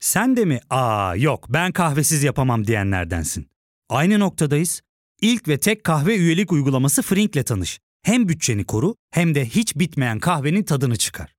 Sen de mi aa yok ben kahvesiz yapamam diyenlerdensin. Aynı noktadayız. İlk ve tek kahve üyelik uygulaması Frink'le tanış. Hem bütçeni koru hem de hiç bitmeyen kahvenin tadını çıkar.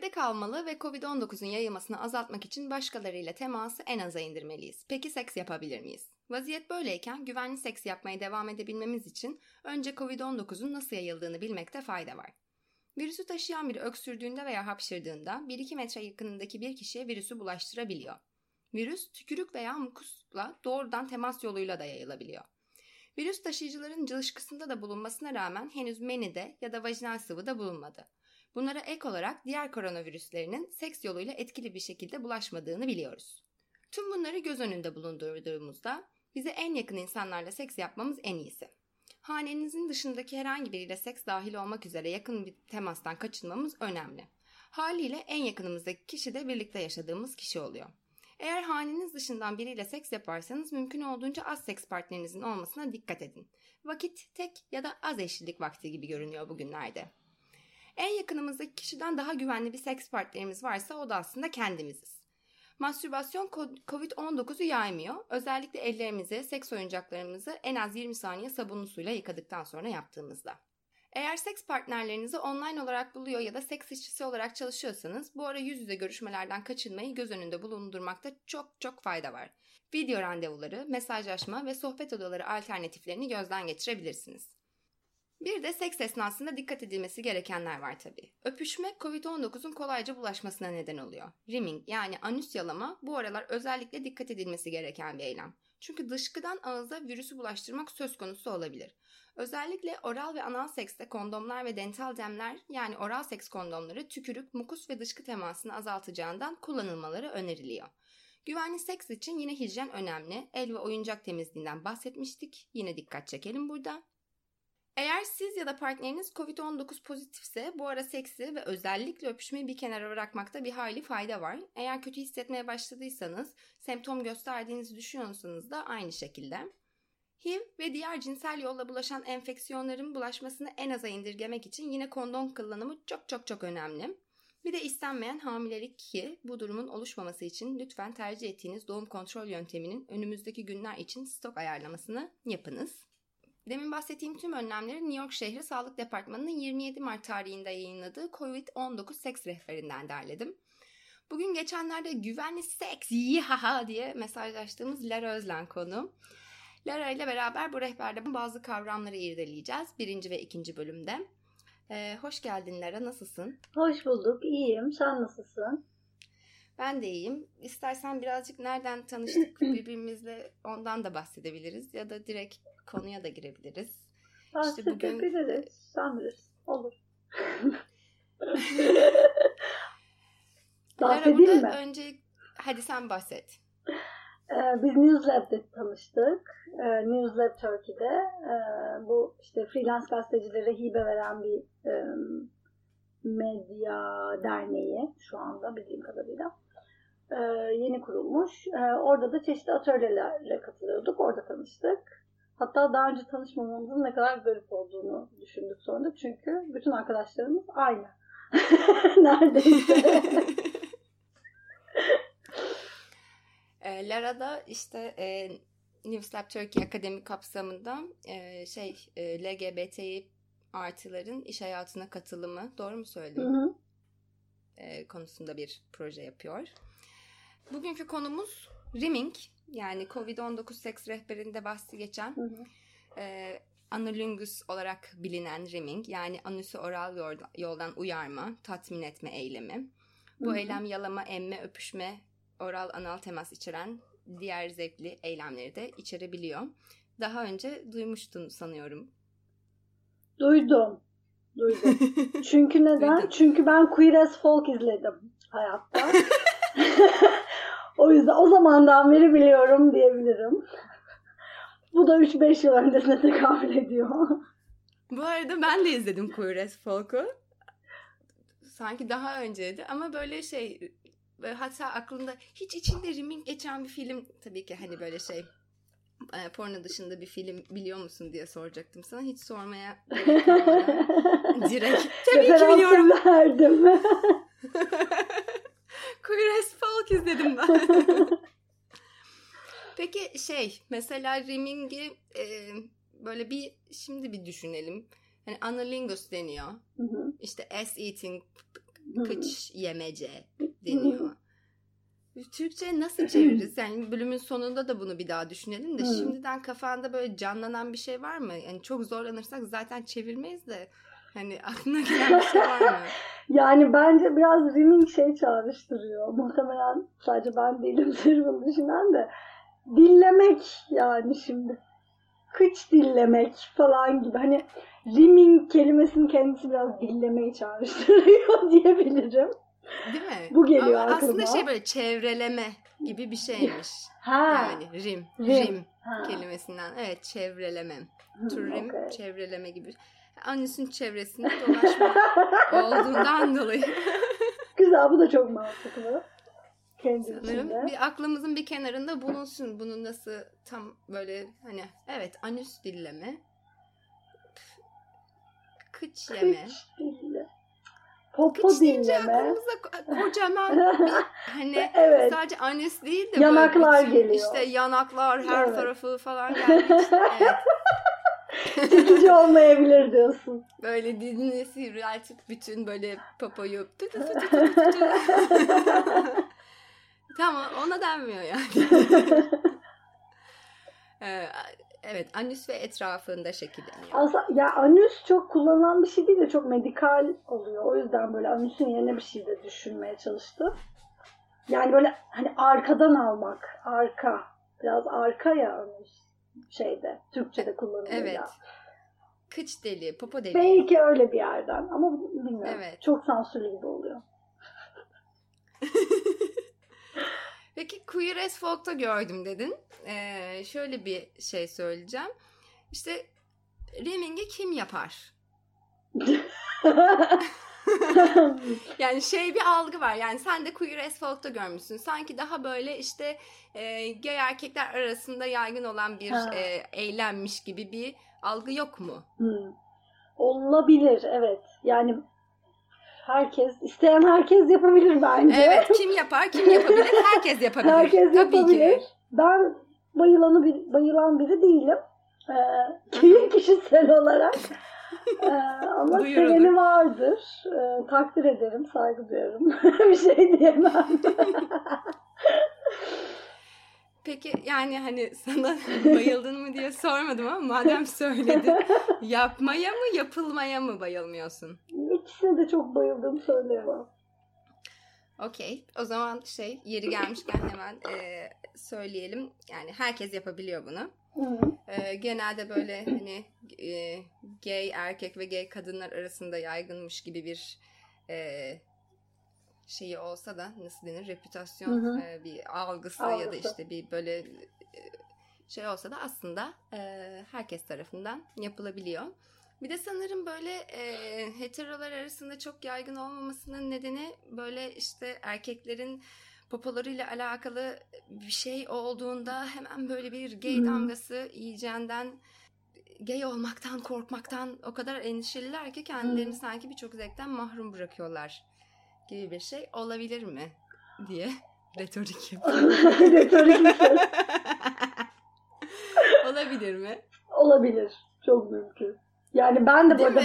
Evde kalmalı ve COVID-19'un yayılmasını azaltmak için başkalarıyla teması en aza indirmeliyiz. Peki seks yapabilir miyiz? Vaziyet böyleyken güvenli seks yapmaya devam edebilmemiz için önce COVID-19'un nasıl yayıldığını bilmekte fayda var. Virüsü taşıyan biri öksürdüğünde veya hapşırdığında 1-2 metre yakınındaki bir kişiye virüsü bulaştırabiliyor. Virüs tükürük veya mukusla doğrudan temas yoluyla da yayılabiliyor. Virüs taşıyıcıların cılışkısında da bulunmasına rağmen henüz menide ya da vajinal sıvıda bulunmadı. Bunlara ek olarak diğer koronavirüslerinin seks yoluyla etkili bir şekilde bulaşmadığını biliyoruz. Tüm bunları göz önünde bulundurduğumuzda bize en yakın insanlarla seks yapmamız en iyisi. Hanenizin dışındaki herhangi biriyle seks dahil olmak üzere yakın bir temastan kaçınmamız önemli. Haliyle en yakınımızdaki kişi de birlikte yaşadığımız kişi oluyor. Eğer haneniz dışından biriyle seks yaparsanız mümkün olduğunca az seks partnerinizin olmasına dikkat edin. Vakit tek ya da az eşlilik vakti gibi görünüyor bugünlerde. En yakınımızdaki kişiden daha güvenli bir seks partnerimiz varsa o da aslında kendimiziz. Mastürbasyon COVID-19'u yaymıyor. Özellikle ellerimizi, seks oyuncaklarımızı en az 20 saniye sabunlu suyla yıkadıktan sonra yaptığımızda. Eğer seks partnerlerinizi online olarak buluyor ya da seks işçisi olarak çalışıyorsanız bu ara yüz yüze görüşmelerden kaçınmayı göz önünde bulundurmakta çok çok fayda var. Video randevuları, mesajlaşma ve sohbet odaları alternatiflerini gözden geçirebilirsiniz. Bir de seks esnasında dikkat edilmesi gerekenler var tabii. Öpüşme COVID-19'un kolayca bulaşmasına neden oluyor. Rimming yani anüs yalama bu aralar özellikle dikkat edilmesi gereken bir eylem. Çünkü dışkıdan ağıza virüsü bulaştırmak söz konusu olabilir. Özellikle oral ve anal sekste kondomlar ve dental demler yani oral seks kondomları tükürük, mukus ve dışkı temasını azaltacağından kullanılmaları öneriliyor. Güvenli seks için yine hijyen önemli. El ve oyuncak temizliğinden bahsetmiştik. Yine dikkat çekelim burada. Eğer siz ya da partneriniz COVID-19 pozitifse bu ara seksi ve özellikle öpüşmeyi bir kenara bırakmakta bir hayli fayda var. Eğer kötü hissetmeye başladıysanız, semptom gösterdiğinizi düşünüyorsanız da aynı şekilde. HIV ve diğer cinsel yolla bulaşan enfeksiyonların bulaşmasını en aza indirgemek için yine kondom kullanımı çok çok çok önemli. Bir de istenmeyen hamilelik ki bu durumun oluşmaması için lütfen tercih ettiğiniz doğum kontrol yönteminin önümüzdeki günler için stok ayarlamasını yapınız. Demin bahsettiğim tüm önlemleri New York Şehri Sağlık Departmanı'nın 27 Mart tarihinde yayınladığı COVID-19 seks rehberinden derledim. Bugün geçenlerde güvenli seks yihaha diye mesajlaştığımız Lara Özlen konu. Lara ile beraber bu rehberde bazı kavramları irdeleyeceğiz birinci ve ikinci bölümde. Ee, hoş geldin Lara, nasılsın? Hoş bulduk, iyiyim. Sen nasılsın? Ben de iyiyim. İstersen birazcık nereden tanıştık birbirimizle ondan da bahsedebiliriz ya da direkt konuya da girebiliriz. Bahsedebiliriz. İşte bugün... Bilirsin. Olur. Bahsedeyim mi? Önce hadi sen bahset. Ee, biz Newslab'de tanıştık. Ee, Newslab Turkey'de. Ee, bu işte freelance gazetecilere hibe veren bir medya derneği şu anda bildiğim kadarıyla. Yeni kurulmuş. Orada da çeşitli atölyelere katılıyorduk. Orada tanıştık. Hatta daha önce tanışmamamızın ne kadar garip olduğunu düşündük sonra. Çünkü bütün arkadaşlarımız aynı. Neredeyse. e, Lara'da işte e, News Lab Turkey Akademi kapsamında e, şey e, LGBTİ artıların iş hayatına katılımı doğru mu söyledim? Hı hı. E, konusunda bir proje yapıyor. Bugünkü konumuz rimming yani COVID-19 seks rehberinde bahsi geçen hı hı. E, analingus olarak bilinen rimming yani anüsü oral yoldan uyarma, tatmin etme eylemi. Bu hı hı. eylem yalama, emme, öpüşme, oral anal temas içeren diğer zevkli eylemleri de içerebiliyor. Daha önce duymuştun sanıyorum. Duydum. Duydum. Çünkü neden? Duydum. Çünkü ben Queer as Folk izledim hayatta. O yüzden o zamandan beri biliyorum diyebilirim. Bu da 3-5 yıl öncesine tekabül ediyor. Bu arada ben de izledim as Folk'u. Sanki daha önceydi ama böyle şey hatta aklımda hiç içinde riming geçen bir film tabii ki hani böyle şey e, porno dışında bir film biliyor musun diye soracaktım sana. Hiç sormaya direkt tabii ki biliyorum. verdim. Queer as Folk izledim ben. Peki şey mesela Riming'i e, böyle bir şimdi bir düşünelim. Hani analingus deniyor. Hı hı. İşte ass eating, Hı hı. kıç yemece deniyor. Türkçe nasıl çeviririz? Yani bölümün sonunda da bunu bir daha düşünelim de Hı. şimdiden kafanda böyle canlanan bir şey var mı? Yani çok zorlanırsak zaten çevirmeyiz de hani aklına gelen bir şey var mı? Yani bence biraz rimming şey çağrıştırıyor. Muhtemelen sadece ben değilimdir bunu düşünen de. Dillemek yani şimdi. Kıç dillemek falan gibi. Hani rimming kelimesinin kendisi biraz dillemeyi çağrıştırıyor diyebilirim. Değil mi? Bu geliyor Ama aklıma. aslında şey böyle çevreleme gibi bir şeymiş. Ha. Yani rim, Rim. rim, ha. kelimesinden. Evet çevreleme. Hı, Turim okey. çevreleme gibi. Anüsün çevresinde dolaşma olduğundan dolayı Güzel bu da çok mantıklı. Kendi sanırım içinde. bir aklımızın bir kenarında bulunsun. Bunu nasıl tam böyle hani evet anüs dilleme. Kıç yeme. Kıç dille. Popo Kıç aklımıza ko- kocaman bir hani Evet. sadece anüs değil de böyle Yanaklar bütün geliyor. işte yanaklar her Evet. tarafı falan geldi işte. Evet. Çekici olmayabilir diyorsun. Böyle dilini sivriltip bütün böyle tü tü. Tamam ona denmiyor yani. Ee, evet anüs ve etrafında şekilleniyor. Aslında ya anüs çok kullanılan bir şey değil de çok medikal oluyor. O yüzden böyle anüsün yerine bir şey de düşünmeye çalıştım. Yani böyle hani arkadan almak. Arka. Biraz arka ya anüs şeyde. Türkçe'de kullanılıyor. Evet. Kıç deliği, popo deliği. Belki öyle bir yerden ama bilmiyorum. Evet. Çok sansürlü gibi oluyor. Peki Queer as Folk'ta gördüm dedin. Ee, şöyle bir şey söyleyeceğim. İşte Reming'i kim yapar? Yani şey bir algı var. Yani sen de Queer as Folk'ta görmüşsün. Sanki daha böyle işte e, gay erkekler arasında yaygın olan bir Ha. e, eylemmiş gibi bir algı yok mu? Hmm. Olabilir evet. Yani herkes isteyen herkes yapabilir bence. Evet kim yapar kim yapabilir herkes yapabilir. Herkes Tabii yapabilir. ki. Ben bayılanı bir, bayılan biri değilim. Ee, kişisel olarak. Ee, ama Duyurulur. seveni vardır. Ee, takdir ederim, saygı duyarım. bir şey diyemem. Peki yani hani sana bayıldın mı diye sormadım ama madem söyledin yapmaya mı yapılmaya mı bayılmıyorsun? İkisine de çok bayıldığımı söyleyemem. Okey. O zaman şey yeri gelmişken hemen e, söyleyelim. Yani herkes yapabiliyor bunu. Hı. E, genelde böyle hani e, gay erkek ve gay kadınlar arasında yaygınmış gibi bir e, şeyi olsa da nasıl denir reputasyon Hı hı. e, bir algısı, ya da Algısı. işte bir böyle e, şey olsa da aslında e, herkes tarafından yapılabiliyor. Bir de sanırım böyle e, heterolar arasında çok yaygın olmamasının nedeni böyle işte erkeklerin popolarıyla alakalı bir şey olduğunda hemen böyle bir gay Hmm. damgası yiyeceğinden gay olmaktan korkmaktan o kadar endişeliler ki kendilerini Hmm. sanki birçok zevkten mahrum bırakıyorlar gibi bir şey olabilir mi diye retorik. Retorik şey. olabilir mi? Olabilir. Çok mümkün. Yani ben de Değil burada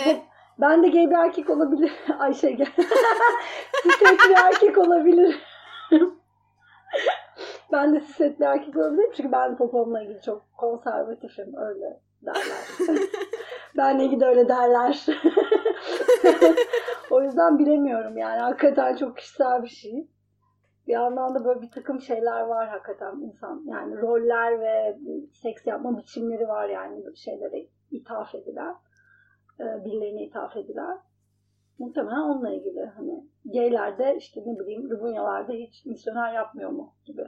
ben de gay bir erkek olabilir. Ayşe gel. Siset bir erkek olabilir. ben de siset bir erkek olabilirim çünkü ben popomla ilgili çok konservatifim öyle derler. Benle ilgili de öyle derler. o yüzden bilemiyorum yani hakikaten çok kişisel bir şey. Bir yandan da böyle bir takım şeyler var hakikaten insan yani roller ve seks yapma biçimleri var yani şeylere ithaf edilen e, birilerine ithaf edilen muhtemelen onunla ilgili hani gaylerde işte ne bileyim Rubunyalarda hiç misyoner yapmıyor mu gibi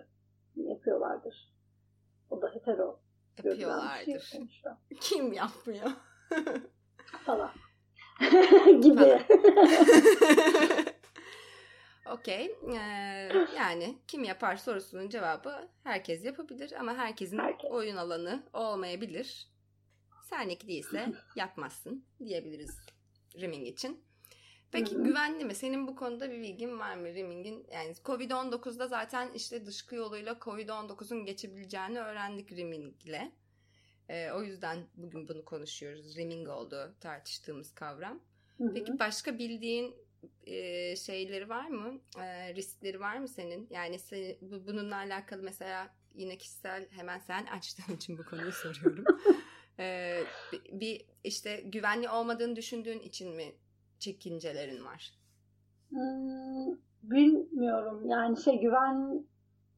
yapıyorlardır. O da hetero şey Yapıyorlardır. sonuçta. Kim yapmıyor? Falan. gibi. Okey. Ee, yani kim yapar sorusunun cevabı herkes yapabilir ama herkesin Herkes. oyun alanı olmayabilir. Senlik değilse yapmazsın diyebiliriz rimming için. Peki Hı hı. güvenli mi? Senin bu konuda bir bilgin var mı rimmingin? Yani Covid-19'da zaten işte dışkı yoluyla Covid-19'un geçebileceğini öğrendik rimmingle. Ee, o yüzden bugün bunu konuşuyoruz. Rimming oldu tartıştığımız kavram. Hı hı. Peki başka bildiğin e, şeyleri var mı? E, riskleri var mı senin? Yani se- bu- bununla alakalı mesela yine kişisel hemen sen açtığın için bu konuyu soruyorum. E, bir, bir işte güvenli olmadığını düşündüğün için mi çekincelerin var? Hmm, bilmiyorum. Yani şey güven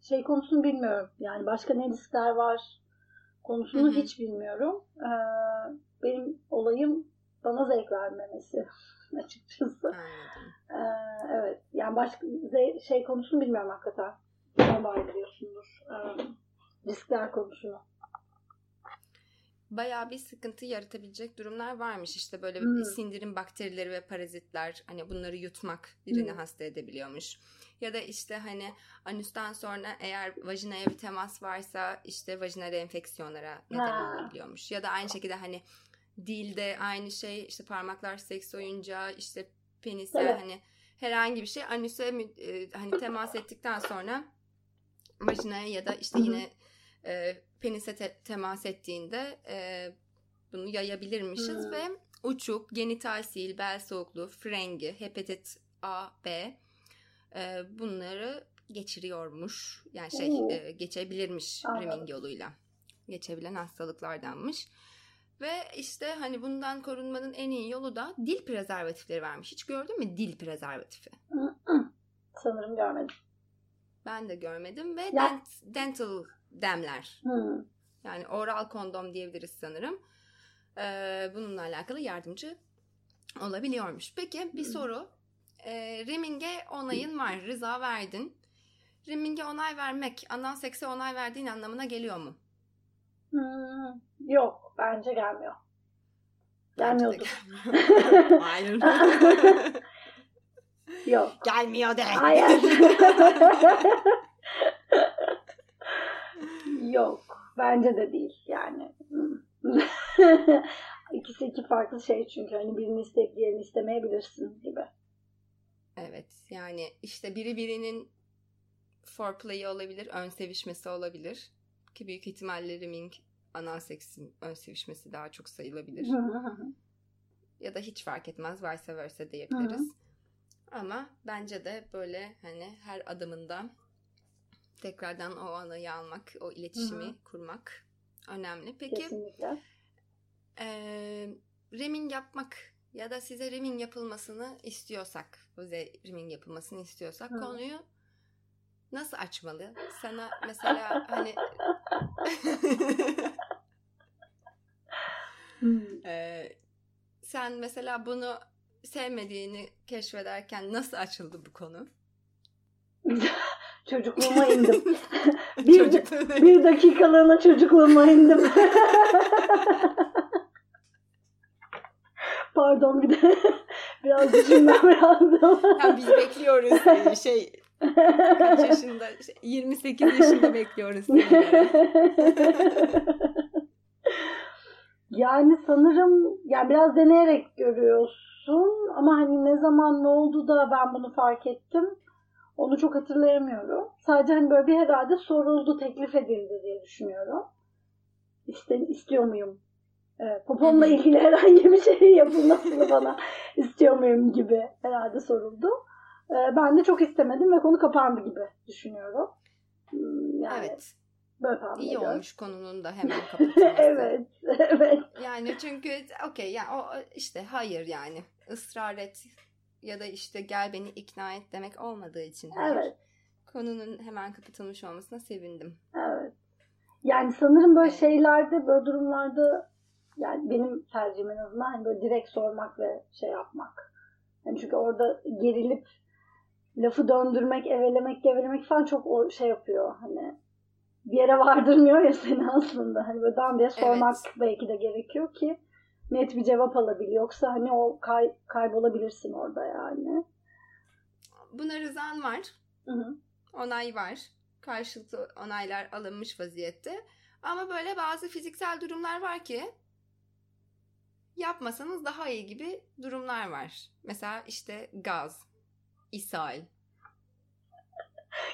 şey konusunu bilmiyorum. Yani başka ne riskler var konusunu Hı hı. hiç bilmiyorum. Ee, benim olayım bana zevk vermemesi açıkçası. Anladım. Ee, evet. Yani başka ze- şey konusunu bilmiyorum hakikaten. Sen biliyorsundur. Ee, riskler konusunu. Bayağı bir sıkıntı yaratabilecek durumlar varmış. İşte böyle Hmm. sindirim bakterileri ve parazitler hani bunları yutmak birini Hmm. hasta edebiliyormuş. Ya da işte hani anüsten sonra eğer vajinaya bir temas varsa işte vajinal enfeksiyonlara neden olabiliyormuş. Ya da aynı şekilde hani dilde aynı şey işte parmaklar seks oyuncağı işte penise Evet. hani herhangi bir şey anüse e, hani temas ettikten sonra vajinaya ya da işte yine e, penise te- temas ettiğinde e, bunu yayabilirmişiz Hmm. ve uçuk, genital sil, bel soğukluğu, frengi, hepatit A, B e, bunları geçiriyormuş. Yani şey e, geçebilirmiş Anladım. rimming yoluyla. Geçebilen hastalıklardanmış. Ve işte hani bundan korunmanın en iyi yolu da dil prezervatifleri vermiş. Hiç gördün mü dil prezervatifi? Sanırım görmedim. Ben de görmedim ve Ya- dent- dental demler. Hmm. Yani oral kondom diyebiliriz sanırım. Ee, bununla alakalı yardımcı olabiliyormuş. Peki bir Hmm. soru. Ee, Rimming'e onayın var. Rıza verdin. Rimming'e onay vermek anal sekse onay verdiğin anlamına geliyor mu? Hmm. Yok. Bence gelmiyor. Bence de Gelmiyordur. gelmiyor. Hayır. Yok. Gelmiyor de. Hayır. Yok. Bence de değil yani. İkisi iki farklı şey çünkü hani birini isteyip diğerini istemeyebilirsin gibi. Evet yani işte biri birinin foreplay'i olabilir, ön sevişmesi olabilir. Ki büyük ihtimalle rimming anal seksin ön sevişmesi daha çok sayılabilir. ya da hiç fark etmez vice versa diyebiliriz. Ama bence de böyle hani her adımında tekrardan o anayı almak, o iletişimi Hı hı. kurmak önemli. Peki Kesinlikle. eee rimming yapmak ya da size rimming yapılmasını istiyorsak, bize rimming yapılmasını istiyorsak Hı. konuyu nasıl açmalı? Sana mesela hani Hmm. Ee, sen mesela bunu sevmediğini keşfederken nasıl açıldı bu konu? Çocukluğuma indim. bir, Çocukluğuna- bir dakikalığına çocukluğuma indim. Pardon bir de biraz düşünmem lazım. Ya biz bekliyoruz ee, şey kaç yaşında Şey, 28 yaşında bekliyoruz seni. yani sanırım yani biraz deneyerek görüyorsun ama hani ne zaman ne oldu da ben bunu fark ettim onu çok hatırlayamıyorum. Sadece hani böyle bir herhalde soruldu, teklif edildi diye düşünüyorum. İşte, istiyor muyum? Evet, popomla ilgili herhangi bir şey yapılmasını bana istiyor muyum gibi herhalde soruldu. Ee, ben de çok istemedim ve konu kapandı gibi düşünüyorum. Hmm, Yani Evet. böyle iyi ediyorum. olmuş konunun da hemen kapatılması. evet, evet. Yani çünkü okey yani o işte hayır yani ısrar et ya da işte gel beni ikna et demek olmadığı için. Evet. Konunun hemen kapatılmış olmasına sevindim. Evet. Yani sanırım böyle şeylerde, böyle durumlarda yani benim tercihim en azından hani böyle direkt sormak ve şey yapmak. Yani çünkü orada gerilip lafı döndürmek, evelemek, gevelemek falan çok o şey yapıyor. Hani bir yere vardırmıyor ya seni aslında. Hani böyle ben diye sormak evet. belki de gerekiyor ki net bir cevap alabil. Yoksa hani o kay, kaybolabilirsin orada yani. Buna rızan var. Hı hı. Onay var. Karşılıklı onaylar alınmış vaziyette. Ama böyle bazı fiziksel durumlar var ki yapmasanız daha iyi gibi durumlar var. Mesela işte gaz, ishal.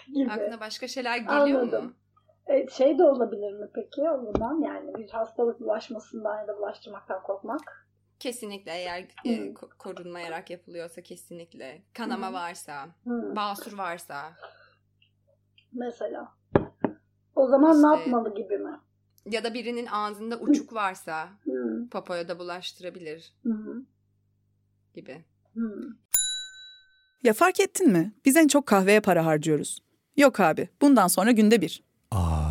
Gibi. Aklına başka şeyler geliyor Anladım. mu? Evet, şey de olabilir mi peki o zaman? Yani bir hastalık bulaşmasından ya da bulaştırmaktan korkmak. Kesinlikle eğer e, korunmayarak yapılıyorsa kesinlikle. Kanama hmm. varsa, hmm. basur varsa. Mesela. O zaman işte, ne yapmalı gibi mi? Ya da birinin ağzında uçuk varsa hmm. popoya da bulaştırabilir. Hmm. Gibi. Hmm. Ya fark ettin mi? Biz en çok kahveye para harcıyoruz. Yok abi, bundan sonra günde bir.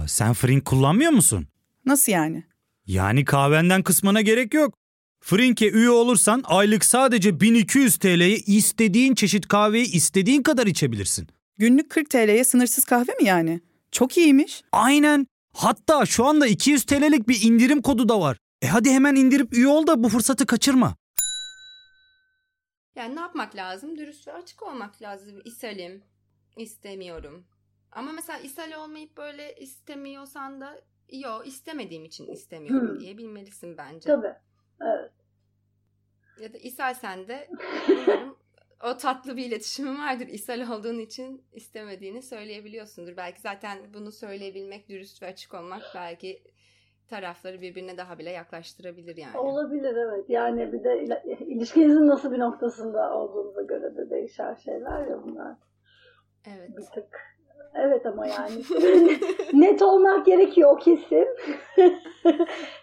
Sen Frink kullanmıyor musun? Nasıl yani? Yani kahvenden kısmına gerek yok. Frink'e üye olursan aylık sadece 1200 TL'ye istediğin çeşit kahveyi istediğin kadar içebilirsin. Günlük 40 TL'ye sınırsız kahve mi yani? Çok iyiymiş. Aynen. Hatta şu anda 200 TL'lik bir indirim kodu da var. E hadi hemen indirip üye ol da bu fırsatı kaçırma. Yani ne yapmak lazım? Dürüst ve açık olmak lazım. İsalim, istemiyorum. Ama mesela ishal olmayıp böyle istemiyorsan da yo istemediğim için istemiyorum hmm. diye bilmelisin bence. Tabii. Evet. Ya da ishal sende o tatlı bir iletişimin vardır. İshal olduğun için istemediğini söyleyebiliyorsundur. Belki zaten bunu söyleyebilmek, dürüst ve açık olmak belki tarafları birbirine daha bile yaklaştırabilir yani. Olabilir evet. Yani bir de ilişkinizin nasıl bir noktasında olduğunuza göre de değişen şeyler ya bunlar. Evet. Bir tık. Evet ama yani net olmak gerekiyor o kesin.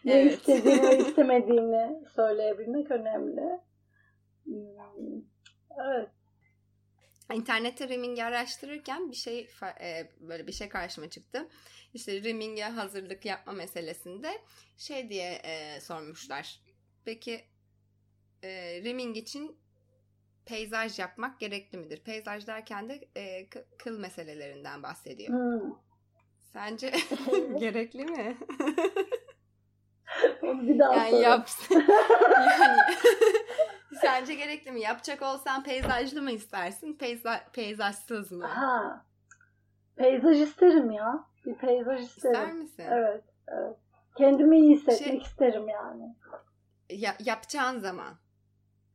ne evet. istediğini ve istemediğini söyleyebilmek önemli. Hmm. Evet. İnternette rimingi araştırırken bir şey e, böyle bir şey karşıma çıktı. İşte riminge hazırlık yapma meselesinde şey diye e, sormuşlar. Peki e, riming için peyzaj yapmak gerekli midir? Peyzaj derken de e, kıl meselelerinden bahsediyor. Hmm. Sence gerekli mi? bir daha yani yap. yani sence gerekli mi? Yapacak olsan peyzajlı mı istersin? Peyza peyzajsız mı? Ha. Peyzaj isterim ya. Bir peyzaj isterim. İster misin? Evet. evet. Kendimi iyi hissetmek şey, isterim yani. Ya, yapacağın zaman.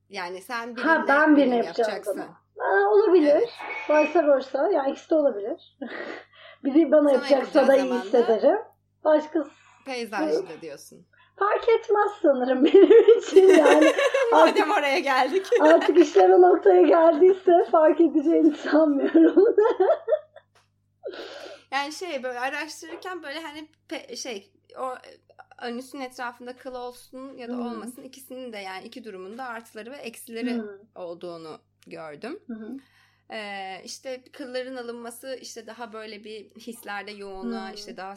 Yani sen birine, ha, ben birine yapacaksın. Zaman. Ha, olabilir. Evet. Vice versa. Yani ikisi de olabilir. Biri bana Sana yapacaksa da iyi hissederim. Başkası peyzajlı diyorsun. Fark etmez sanırım benim için yani. Madem oraya geldik. artık işler o noktaya geldiyse fark edeceğini sanmıyorum. yani şey böyle araştırırken böyle hani pe- şey o anüsün etrafında kıl olsun ya da hmm. olmasın ikisinin de yani iki durumunda artıları ve eksileri hmm. olduğunu gördüm. Hmm. Ee, işte kılların alınması işte daha böyle bir hislerde yoğunluğa hmm. işte daha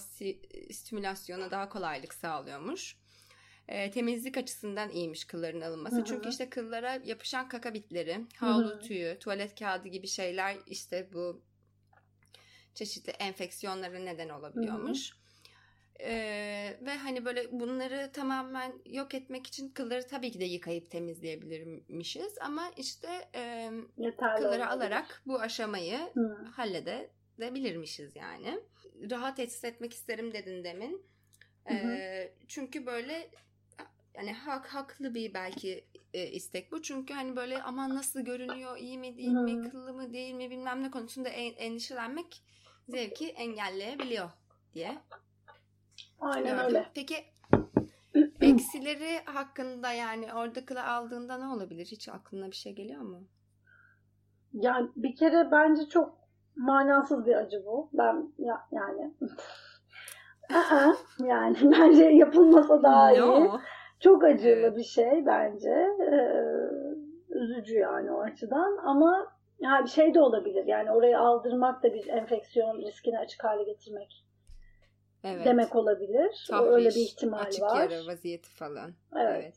stimülasyona daha kolaylık sağlıyormuş. Ee, temizlik açısından iyiymiş kılların alınması. Hmm. Çünkü işte kıllara yapışan kaka bitleri, havlu hmm. tüyü, tuvalet kağıdı gibi şeyler işte bu çeşitli enfeksiyonlara neden olabiliyormuş. Hmm. Ee, ve hani böyle bunları tamamen yok etmek için kılları tabii ki de yıkayıp temizleyebilirmişiz ama işte e, kılları olabilir. alarak bu aşamayı Hı. halledebilirmişiz yani. Rahat hissetmek isterim dedin demin. Ee, çünkü böyle yani hak haklı bir belki e, istek bu. Çünkü hani böyle aman nasıl görünüyor, iyi mi değil Hı. mi, kıllı mı değil mi bilmem ne konusunda en, endişelenmek zevki engelleyebiliyor diye Aynen gördüm. öyle. Peki eksileri hakkında yani orada kıla aldığında ne olabilir? Hiç aklına bir şey geliyor mu? Yani bir kere bence çok manasız bir acı bu. Ben ya, yani yani bence yapılmasa daha iyi. No. Çok acılı evet. bir şey bence. Ee, üzücü yani o açıdan ama yani şey de olabilir. Yani orayı aldırmak da bir enfeksiyon riskini açık hale getirmek evet. demek olabilir. Tahriş, Öyle bir ihtimal açık var. Açık yara vaziyeti falan. Evet. evet.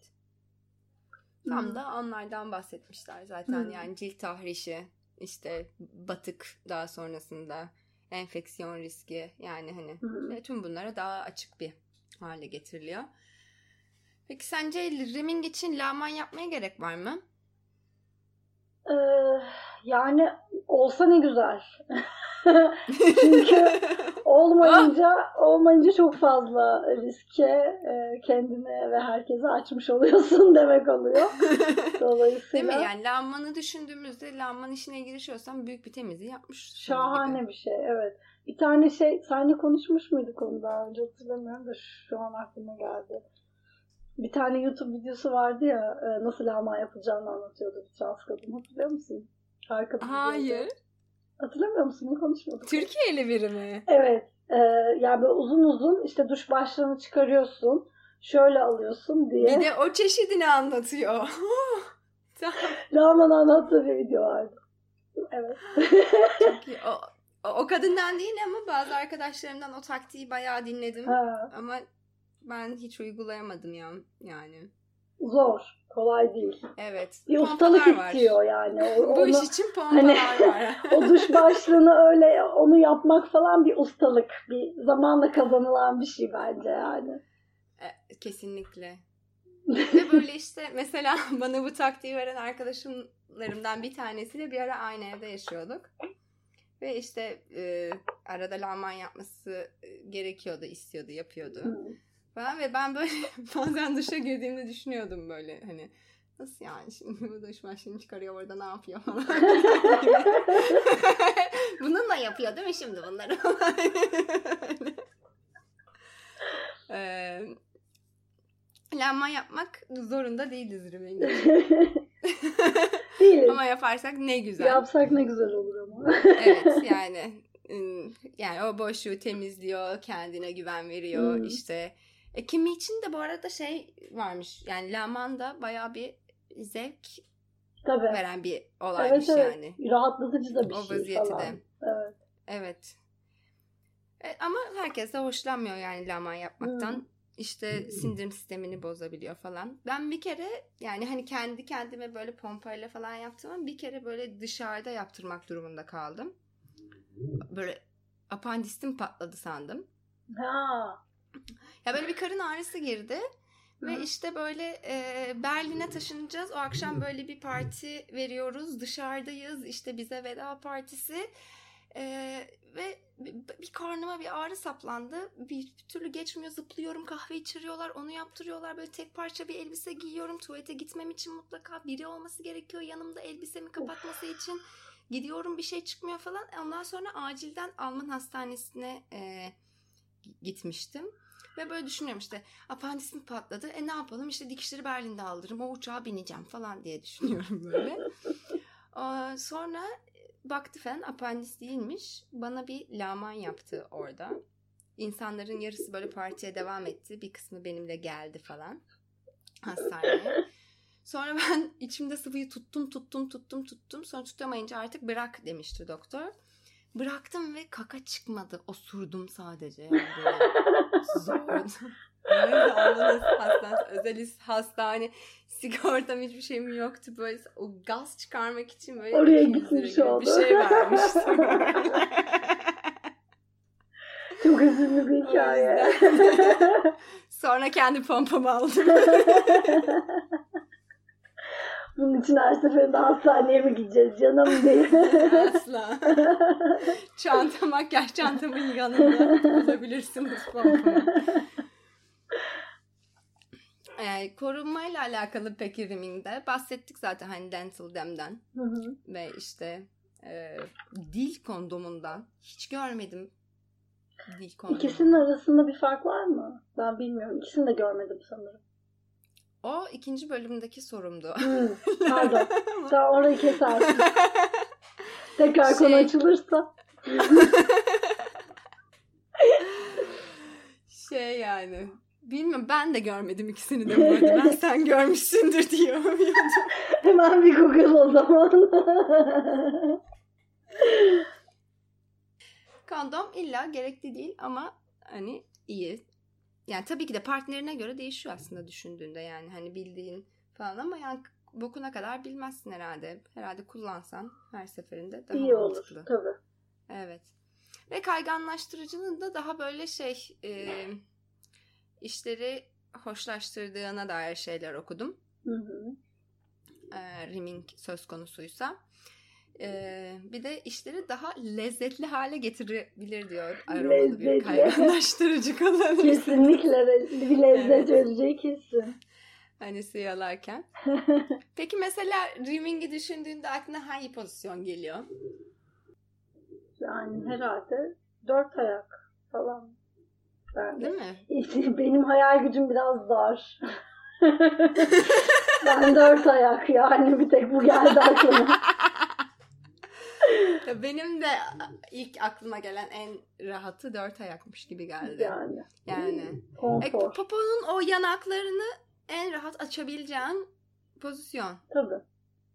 Tam hmm. da onlardan bahsetmişler zaten. Hmm. Yani cilt tahrişi, işte batık daha sonrasında enfeksiyon riski yani hani Hı. ve tüm bunlara daha açık bir hale getiriliyor. Peki sence rimming için lağman yapmaya gerek var mı? Ee, yani olsa ne güzel. Çünkü olmayınca olmayınca çok fazla riske e, kendine ve herkese açmış oluyorsun demek oluyor. Değil Dolayısıyla mi? Yani lağmanı düşündüğümüzde lağman işine girişiyorsan büyük bir temizliği yapmış. şahane bir şey. Evet. Bir tane şey seninle konuşmuş muyduk onu daha önce hatırlamıyorum da şu an aklıma geldi. Bir tane YouTube videosu vardı ya e, nasıl lağma yapılacağını anlatıyordu bir trans kadın. Hatırlıyor musun? Arkada Hayır. Hatırlamıyor musun? Bunu konuşmadık. Türkiye'li biri mi? Evet. E, yani böyle uzun uzun işte duş başlığını çıkarıyorsun. Şöyle alıyorsun diye. Bir de o çeşidini anlatıyor. tamam. Rahman anlattığı bir video vardı. Evet. Çok iyi. O, o, o kadından değil ama bazı arkadaşlarımdan o taktiği bayağı dinledim. ha, Ama ben hiç uygulayamadım ya yani. Zor. Kolay değil. Evet. Bir ustalık var. istiyor yani. O, Bu onu, iş için pompalar Hani- var. o duş başlığını öyle onu yapmak falan bir ustalık. Bir zamanla kazanılan bir şey bence yani. E, Kesinlikle. Ve böyle işte mesela bana bu taktiği veren arkadaşlarımdan bir tanesiyle bir ara aynı evde yaşıyorduk. Ve işte e, arada lağman yapması e, gerekiyordu, istiyordu, yapıyordu. Hı. Ben ve ben böyle bazen duşa girdiğimde düşünüyordum böyle hani nasıl yani şimdi bu duş başlığını çıkarıyor orada ne yapıyor falan. Bununla yapıyor değil mi şimdi bunları falan. Eee, Lağma yapmak zorunda değiliz Rümeyye. Değiliz. Ama yaparsak ne güzel. Yapsak ne güzel olur ama. evet yani yani o boşluğu temizliyor, kendine güven veriyor Hmm. işte. E, kimi için de bu arada şey varmış yani laman da bayağı bir zevk Tabii. veren bir olaymış Evet evet. yani. Rahatlatıcı da bir O şey vaziyeti falan. de. Evet. Evet. E, ama herkes de hoşlanmıyor yani laman yapmaktan. Hmm. İşte sindirim sistemini bozabiliyor falan. Ben bir kere yani hani kendi kendime böyle pompayla falan yaptım ama bir kere böyle dışarıda yaptırmak durumunda kaldım. Böyle apandistim patladı sandım. Ha. Ya böyle bir karın ağrısı girdi. Ve işte böyle e, Berlin'e taşınacağız. O akşam böyle bir parti veriyoruz. Dışarıdayız. İşte bize veda partisi. E, ve bir, bir karnıma bir ağrı saplandı. Bir türlü geçmiyor. Zıplıyorum. Kahve içiriyorlar. Onu yaptırıyorlar. Böyle tek parça bir elbise giyiyorum. Tuvalete gitmem için mutlaka biri olması gerekiyor. Yanımda elbisemi kapatması için. Gidiyorum bir şey çıkmıyor falan. Ondan sonra acilden Alman hastanesine e, gitmiştim. Ve böyle düşünüyorum işte apandisim patladı. E ne yapalım işte dikişleri Berlin'de aldırırım. O uçağa bineceğim falan diye düşünüyorum böyle. Sonra baktı falan apandis değilmiş. Bana bir laman yaptı orada. İnsanların yarısı böyle partiye devam etti. Bir kısmı benimle geldi falan. Hastaneye. Sonra ben içimde sıvıyı tuttum tuttum tuttum tuttum. Sonra tutamayınca artık bırak demişti doktor. Bıraktım ve kaka çıkmadı. Osurdum sadece. Yani zordu. Böyle Alman hastanesi, özel hastane, sigortam hiçbir şeyim yoktu. Böyle o gaz çıkarmak için böyle Oraya 200 lira gitmiş oldu. bir şey vermiştim. Çok üzünlü bir hikaye. Sonra kendi pompamı aldım. Bunun için her seferinde hastaneye mi gideceğiz canım diye. Asla. Çanta, makyaj çantamın yanında bulabilirsiniz pompamı. Ee, korunmayla alakalı peki Riming'de bahsettik zaten hani Dental Dam'den Hı hı. ve işte e, dil kondomundan hiç görmedim dil kondomu. İkisinin arasında bir fark var mı? Ben bilmiyorum. İkisini de görmedim sanırım. O ikinci bölümdeki sorumdu. Hmm, pardon. Sen orayı kesersin. Tekrar konu Şey- açılırsa. şey yani bilmiyorum ben de görmedim ikisini de bu arada. Ben sen görmüşsündür diye umuyordum. Hemen bir Google o zaman. Kondom illa gerekli değil ama hani iyi. Yani tabii ki de partnerine göre değişiyor aslında düşündüğünde yani hani bildiğin falan ama yani bokuna kadar bilmezsin herhalde. Herhalde kullansan her seferinde daha İyi olur. mantıklı. Tabii. Evet. Ve kayganlaştırıcının da daha böyle şey e, işleri hoşlaştırdığına dair şeyler okudum. Hı hı. E, rimming söz konusuysa. E, bir de işleri daha lezzetli hale getirebilir diyor. Aromalı bir kayganlaştırıcı kullanırsa. Kesinlikle bir lezzet Evet. vereceği kesin. Hani suyalarken. Peki mesela rimming'i düşündüğünde aklına hangi pozisyon geliyor? Yani herhalde dört ayak falan. De. Değil mi? İşte benim hayal gücüm biraz dar. ben dört ayak yani bir tek bu geldi aklıma. Benim de ilk aklıma gelen en rahatı dört ayakmış gibi geldi. Yani. Yani. E, Konfor. poponun o yanaklarını en rahat açabileceğin pozisyon. Tabii.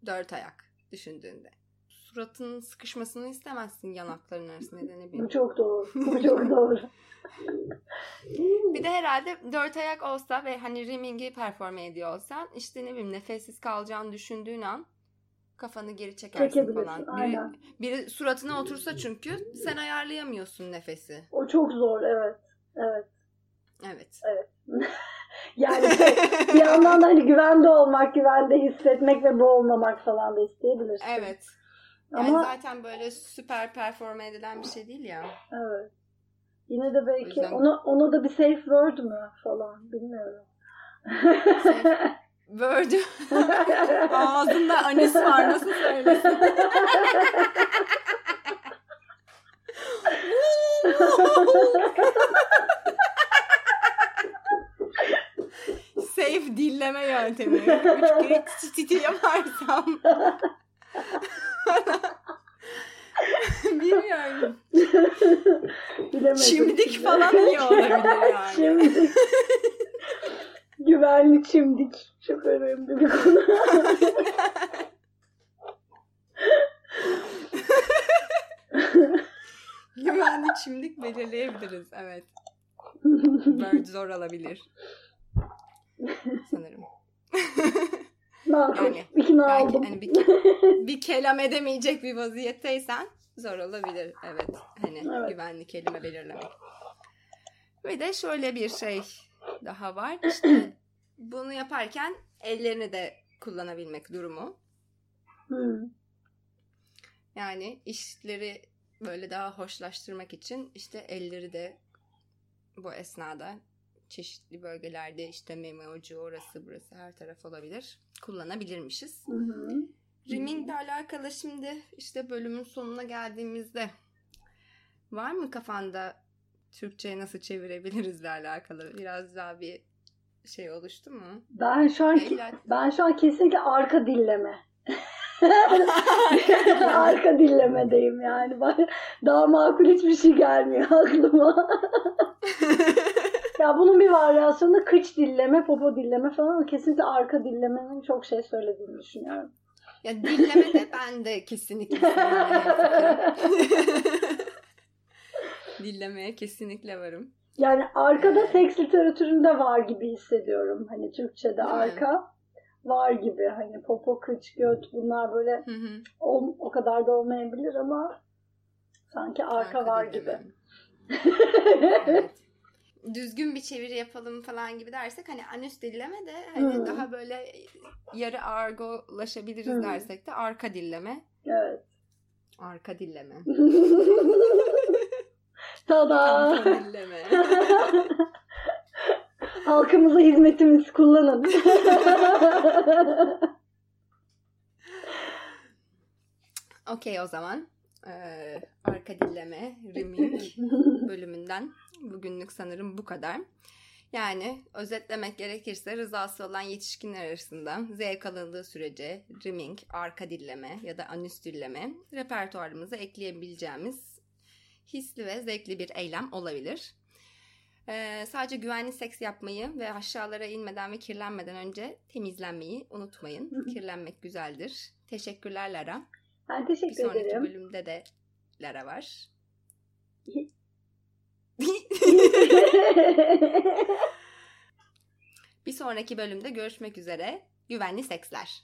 Dört ayak düşündüğünde. Suratının sıkışmasını istemezsin yanakların arasında ne Bu çok doğru. Bu çok doğru. Bir de herhalde dört ayak olsa ve hani rimming'i performe ediyor olsan işte ne bileyim nefessiz kalacağını düşündüğün an kafanı geri çekersin falan. Biri, Aynen. biri suratına otursa çünkü sen ayarlayamıyorsun nefesi. O çok zor evet. Evet. Evet. Yani şey, bir yandan da hani güvende olmak, güvende hissetmek ve boğulmamak falan da isteyebilirsin. Evet. Yani Ama zaten böyle süper performe edilen bir şey değil ya. evet. Yine de O belki yüzden- ona, ona da bir safe word mü falan bilmiyorum. Safe- Word. Ağzında anis var nasıl söylesin? Safe dilleme yöntemi. Üç kere titi titi yaparsam. Bilmiyorum. Bilemedim. Çimdik falan iyi olabilir yani. Çimdik. Güvenli çimdik. Çok önemli bir konu. Güvenli çimdik belirleyebiliriz. Evet. Bird zor olabilir. Sanırım. Yani, İkna Belki oldum. hani bir, bir kelam edemeyecek bir vaziyetteysen zor olabilir. Evet. Hani Evet. güvenli kelime belirlemek. Ve de şöyle bir şey daha var. İşte bunu yaparken ellerini de kullanabilmek durumu. Hmm. Yani işleri böyle daha hoşlaştırmak için işte elleri de bu esnada çeşitli bölgelerde işte meme ucu orası burası her taraf olabilir. Kullanabilirmişiz. Hı hı. Rimming ile alakalı şimdi işte bölümün sonuna geldiğimizde var mı kafanda Türkçe'ye nasıl çevirebilirizle alakalı biraz daha bir şey oluştu mu? Ben şu an ben şu an kesinlikle arka dilleme. arka dillemedeyim yani. Daha makul hiçbir şey gelmiyor aklıma. ya bunun bir varyasyonu kıç dilleme, popo dilleme falan ama kesinlikle arka dillemenin çok şey söylediğini düşünüyorum. Ya dinleme de ben de kesinlikle. Dinlemeye kesinlikle varım. Yani arkada seks literatüründe var gibi hissediyorum. Hani Türkçe'de Değil mi? arka var gibi. Hani popo, kıç, göt bunlar böyle Hı hı. ol- o kadar da olmayabilir ama sanki arka, var gibi. Evet. Düzgün bir çeviri yapalım falan gibi dersek hani anüs dilleme de hani Hmm. daha böyle yarı argolaşabiliriz Hmm. dersek de arka dilleme. evet. Arka dilleme. Tada! Halkımıza hizmetimiz kullanın. Okey o zaman. Ee, arka dilleme, rimming bölümünden bugünlük sanırım bu kadar. Yani özetlemek gerekirse rızası olan yetişkinler arasında zevk alındığı sürece rimming, arka dilleme ya da anüs dilleme repertuarımıza ekleyebileceğimiz hisli ve zevkli bir eylem olabilir. Ee, sadece güvenli seks yapmayı ve aşağılara inmeden ve kirlenmeden önce temizlenmeyi unutmayın. Kirlenmek güzeldir. Teşekkürler Lara. Ben Bir teşekkür sonraki ederim. bölümde de Lara var. Bir sonraki bölümde görüşmek üzere. Güvenli seksler.